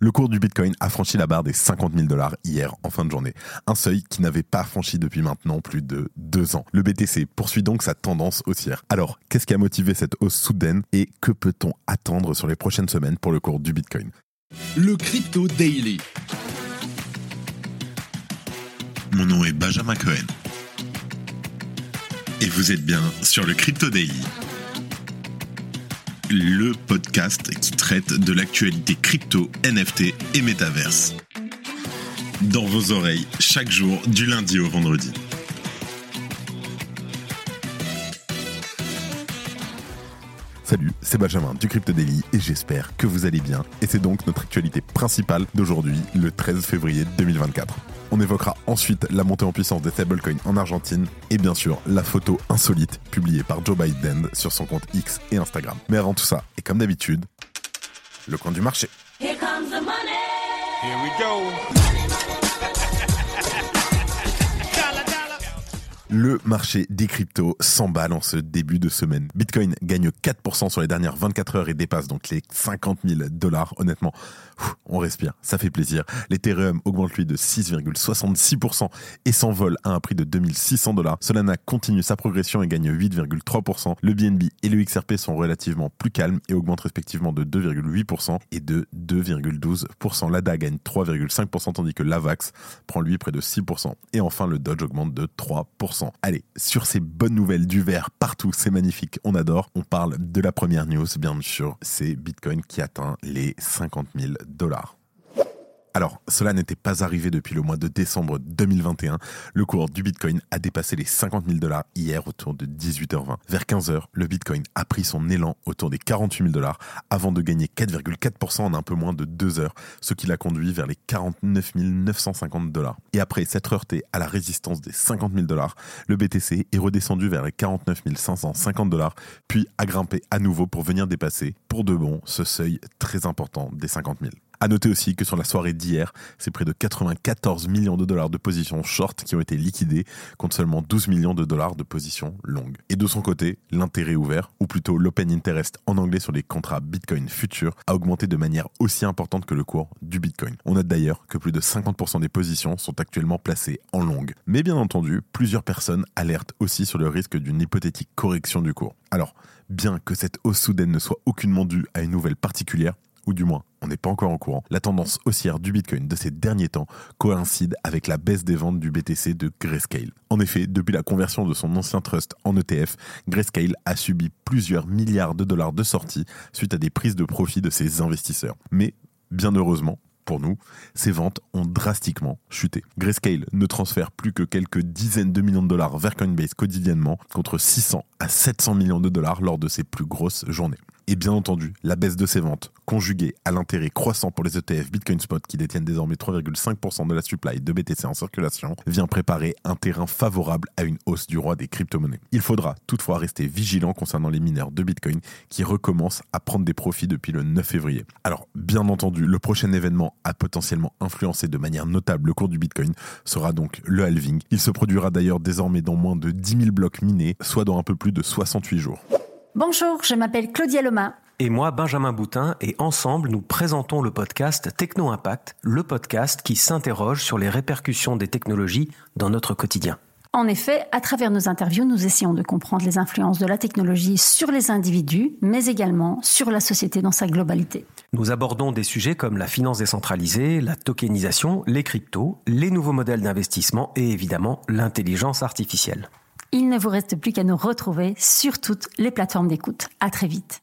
Le cours du Bitcoin a franchi la barre des 50 000 dollars hier en fin de journée, un seuil qui n'avait pas franchi depuis maintenant plus de deux ans. Le BTC poursuit donc sa tendance haussière. Alors, qu'est-ce qui a motivé cette hausse soudaine et que peut-on attendre sur les prochaines semaines pour le cours du Bitcoin? Le Crypto Daily. Mon nom est Benjamin Cohen. Et vous êtes bien sur le Crypto Daily le podcast qui traite de l'actualité crypto, NFT et métaverse. Dans vos oreilles, chaque jour, du lundi au vendredi. Salut, c'est Benjamin du Crypto Daily et j'espère que vous allez bien. Et c'est donc notre actualité principale d'aujourd'hui, le 13 février 2024. On évoquera ensuite la montée en puissance des stablecoins en Argentine et bien sûr la photo insolite publiée par Joe Biden sur son compte X et Instagram. Mais avant tout ça, et comme d'habitude, le coin du marché. Here comes the money. Here we go. Le marché des cryptos s'emballe en ce début de semaine. Bitcoin gagne 4% sur les dernières 24 heures et dépasse donc les 50 000 dollars. Honnêtement, on respire, ça fait plaisir. L'Ethereum augmente lui de 6,66% et s'envole à un prix de 2600 dollars. Solana continue sa progression et gagne 8,3%. Le BNB et le XRP sont relativement plus calmes et augmentent respectivement de 2,8% et de 2,12%. L'ADA gagne 3,5% tandis que l'AVAX prend lui près de 6%. Et enfin, le Dodge augmente de 3%. Allez, sur ces bonnes nouvelles du vert partout, c'est magnifique, on adore. On parle de la première news, bien sûr, c'est Bitcoin qui atteint les 50 000 dollars. Alors, cela n'était pas arrivé depuis le mois de décembre 2021. Le cours du Bitcoin a dépassé les 50 000 dollars hier autour de 18h20. Vers 15h, le Bitcoin a pris son élan autour des 48 000 dollars avant de gagner 4,4% en un peu moins de 2 heures, ce qui l'a conduit vers les 49 950 dollars. Et après s'être heurté à la résistance des 50 000 dollars, le BTC est redescendu vers les 49 550 dollars, puis a grimpé à nouveau pour venir dépasser, pour de bon, ce seuil très important des 50 000. À noter aussi que sur la soirée d'hier, c'est près de 94 millions de dollars de positions short qui ont été liquidées contre seulement 12 millions de dollars de positions longues. Et de son côté, l'intérêt ouvert, ou plutôt l'open interest en anglais sur les contrats Bitcoin futurs, a augmenté de manière aussi importante que le cours du Bitcoin. On note d'ailleurs que plus de 50% des positions sont actuellement placées en longue. Mais bien entendu, plusieurs personnes alertent aussi sur le risque d'une hypothétique correction du cours. Alors, bien que cette hausse soudaine ne soit aucunement due à une nouvelle particulière, ou du moins on n'est pas encore en courant, la tendance haussière du Bitcoin de ces derniers temps coïncide avec la baisse des ventes du BTC de Grayscale. En effet, depuis la conversion de son ancien trust en ETF, Grayscale a subi plusieurs milliards de dollars de sorties suite à des prises de profit de ses investisseurs. Mais, bien heureusement, pour nous, ces ventes ont drastiquement chuté. Grayscale ne transfère plus que quelques dizaines de millions de dollars vers Coinbase quotidiennement, contre 600 à 700 millions de dollars lors de ses plus grosses journées. Et bien entendu, la baisse de ses ventes, conjuguée à l'intérêt croissant pour les ETF Bitcoin Spot qui détiennent désormais 3,5% de la supply de BTC en circulation, vient préparer un terrain favorable à une hausse du roi des crypto-monnaies. Il faudra toutefois rester vigilant concernant les mineurs de Bitcoin qui recommencent à prendre des profits depuis le 9 février. Alors, bien entendu, le prochain événement à potentiellement influencer de manière notable le cours du Bitcoin sera donc le halving. Il se produira d'ailleurs désormais dans moins de 10 000 blocs minés, soit dans un peu plus de 68 jours. Bonjour, je m'appelle Claudia Loma. Et moi, Benjamin Boutin, et ensemble, nous présentons le podcast Techno Impact, le podcast qui s'interroge sur les répercussions des technologies dans notre quotidien. En effet, à travers nos interviews, nous essayons de comprendre les influences de la technologie sur les individus, mais également sur la société dans sa globalité. Nous abordons des sujets comme la finance décentralisée, la tokenisation, les cryptos, les nouveaux modèles d'investissement et évidemment l'intelligence artificielle. Il ne vous reste plus qu'à nous retrouver sur toutes les plateformes d'écoute. À très vite.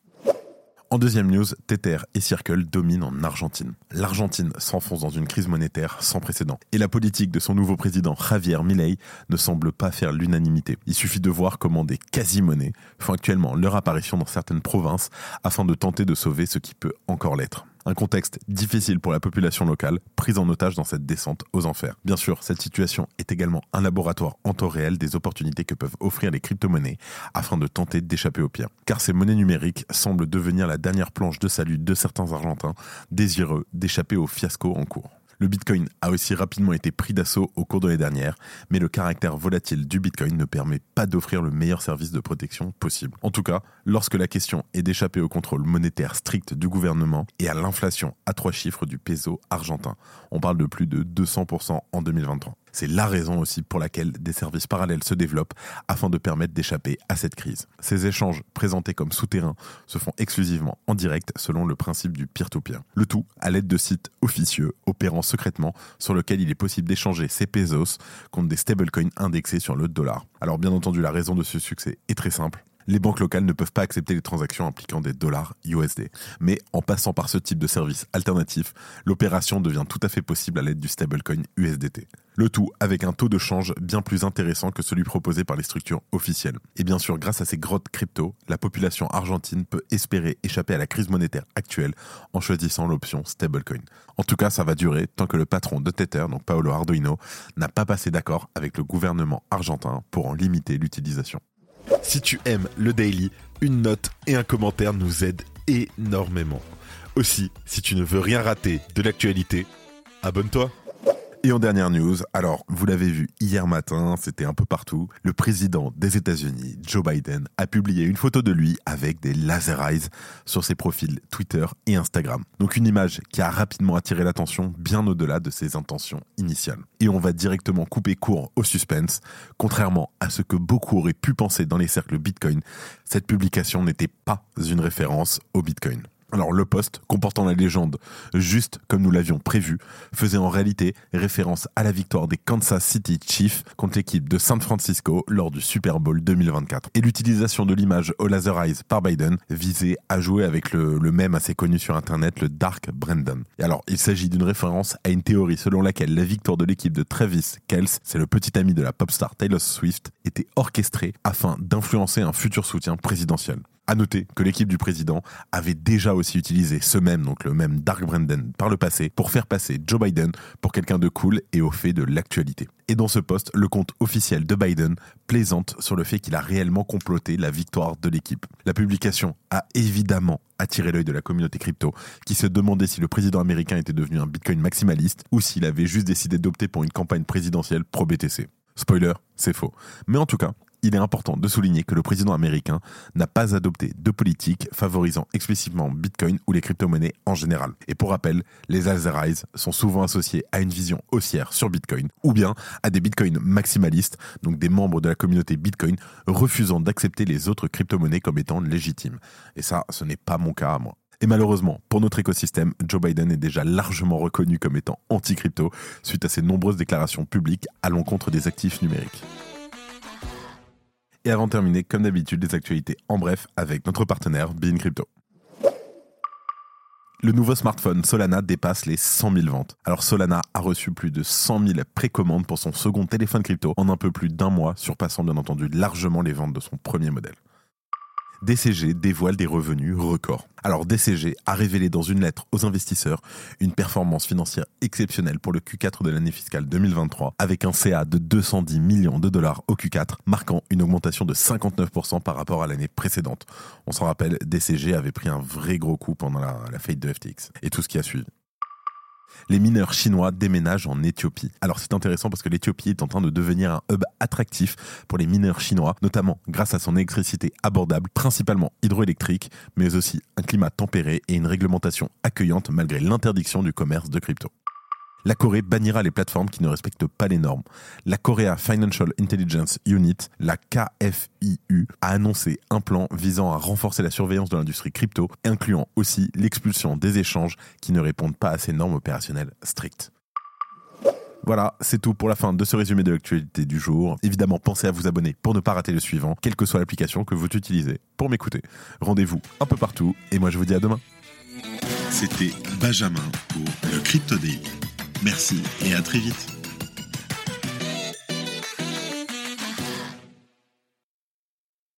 En deuxième news, Tether et Circle dominent en Argentine. L'Argentine s'enfonce dans une crise monétaire sans précédent. Et la politique de son nouveau président Javier Milei ne semble pas faire l'unanimité. Il suffit de voir comment des quasi-monnaies font actuellement leur apparition dans certaines provinces afin de tenter de sauver ce qui peut encore l'être. Un contexte difficile pour la population locale, prise en otage dans cette descente aux enfers. Bien sûr, cette situation est également un laboratoire en temps réel des opportunités que peuvent offrir les crypto-monnaies afin de tenter d'échapper au pire. Car ces monnaies numériques semblent devenir la dernière planche de salut de certains Argentins désireux d'échapper au fiasco en cours. Le Bitcoin a aussi rapidement été pris d'assaut au cours de l'année dernière, mais le caractère volatile du Bitcoin ne permet pas d'offrir le meilleur service de protection possible. En tout cas, lorsque la question est d'échapper au contrôle monétaire strict du gouvernement et à l'inflation à trois chiffres du peso argentin. On parle de plus de 200% en 2023. C'est la raison aussi pour laquelle des services parallèles se développent afin de permettre d'échapper à cette crise. Ces échanges présentés comme souterrains se font exclusivement en direct selon le principe du peer-to-peer. Le tout à l'aide de sites officieux opérant secrètement sur lesquels il est possible d'échanger ces pesos contre des stablecoins indexés sur le dollar. Alors bien entendu, la raison de ce succès est très simple les banques locales ne peuvent pas accepter les transactions impliquant des dollars USD. Mais en passant par ce type de service alternatif, l'opération devient tout à fait possible à l'aide du stablecoin USDT. Le tout avec un taux de change bien plus intéressant que celui proposé par les structures officielles. Et bien sûr, grâce à ces grottes crypto, la population argentine peut espérer échapper à la crise monétaire actuelle en choisissant l'option stablecoin. En tout cas, ça va durer tant que le patron de Tether, donc Paolo Arduino, n'a pas passé d'accord avec le gouvernement argentin pour en limiter l'utilisation. Si tu aimes le daily, une note et un commentaire nous aident énormément. Aussi, si tu ne veux rien rater de l'actualité, abonne-toi. Et en dernière news, alors vous l'avez vu hier matin, c'était un peu partout, le président des États-Unis, Joe Biden, a publié une photo de lui avec des laser eyes sur ses profils Twitter et Instagram. Donc une image qui a rapidement attiré l'attention bien au-delà de ses intentions initiales. Et on va directement couper court au suspense. Contrairement à ce que beaucoup auraient pu penser dans les cercles Bitcoin, cette publication n'était pas une référence au Bitcoin. Alors le poste, comportant la légende juste comme nous l'avions prévu, faisait en réalité référence à la victoire des Kansas City Chiefs contre l'équipe de San Francisco lors du Super Bowl 2024. Et l'utilisation de l'image au laser eyes par Biden visait à jouer avec le, même assez connu sur internet, le Dark Brandon. Et alors il s'agit d'une référence à une théorie selon laquelle la victoire de l'équipe de Travis Kels, c'est le petit ami de la pop star Taylor Swift, était orchestrée afin d'influencer un futur soutien présidentiel. À noter que l'équipe du président avait déjà aussi utilisé ce même, donc le même Dark Brandon par le passé, pour faire passer Joe Biden pour quelqu'un de cool et au fait de l'actualité. Et dans ce poste, le compte officiel de Biden plaisante sur le fait qu'il a réellement comploté la victoire de l'équipe. La publication a évidemment attiré l'œil de la communauté crypto, qui se demandait si le président américain était devenu un Bitcoin maximaliste ou s'il avait juste décidé d'opter pour une campagne présidentielle pro-BTC. Spoiler, c'est faux. Mais en tout cas, il est important de souligner que le président américain n'a pas adopté de politique favorisant explicitement Bitcoin ou les crypto-monnaies en général. Et pour rappel, les Azerize sont souvent associés à une vision haussière sur Bitcoin ou bien à des Bitcoins maximalistes, donc des membres de la communauté Bitcoin refusant d'accepter les autres crypto-monnaies comme étant légitimes. Et ça, ce n'est pas mon cas à moi. Et malheureusement, pour notre écosystème, Joe Biden est déjà largement reconnu comme étant anti-crypto suite à ses nombreuses déclarations publiques à l'encontre des actifs numériques. Et avant de terminer, comme d'habitude, les actualités en bref avec notre partenaire Bean Crypto. Le nouveau smartphone Solana dépasse les 100 000 ventes. Alors Solana a reçu plus de 100 000 précommandes pour son second téléphone crypto en un peu plus d'un mois, surpassant bien entendu largement les ventes de son premier modèle. DCG dévoile des revenus records. Alors DCG a révélé dans une lettre aux investisseurs une performance financière exceptionnelle pour le Q4 de l'année fiscale 2023 avec un CA de 210 millions de dollars au Q4 marquant une augmentation de 59% par rapport à l'année précédente. On s'en rappelle, DCG avait pris un vrai gros coup pendant la, la faillite de FTX et tout ce qui a suivi les mineurs chinois déménagent en Éthiopie. Alors c'est intéressant parce que l'Éthiopie est en train de devenir un hub attractif pour les mineurs chinois, notamment grâce à son électricité abordable, principalement hydroélectrique, mais aussi un climat tempéré et une réglementation accueillante malgré l'interdiction du commerce de crypto la Corée bannira les plateformes qui ne respectent pas les normes. La Korea Financial Intelligence Unit, la KFIU, a annoncé un plan visant à renforcer la surveillance de l'industrie crypto, incluant aussi l'expulsion des échanges qui ne répondent pas à ces normes opérationnelles strictes. Voilà, c'est tout pour la fin de ce résumé de l'actualité du jour. Évidemment, pensez à vous abonner pour ne pas rater le suivant, quelle que soit l'application que vous utilisez pour m'écouter. Rendez-vous un peu partout et moi je vous dis à demain. C'était Benjamin pour le Crypto. Merci et à très vite.